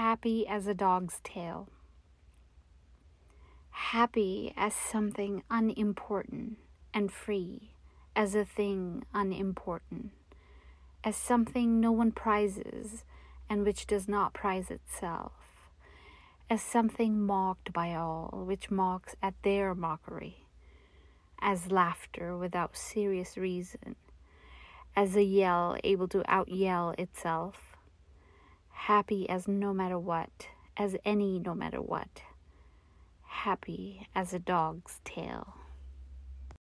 happy as a dog's tail. Happy as something unimportant and free as a thing unimportant, as something no one prizes and which does not prize itself, as something mocked by all which mocks at their mockery, as laughter without serious reason, as a yell able to out-yell itself, happy as no matter what, as any no matter what, happy as a dog's tail.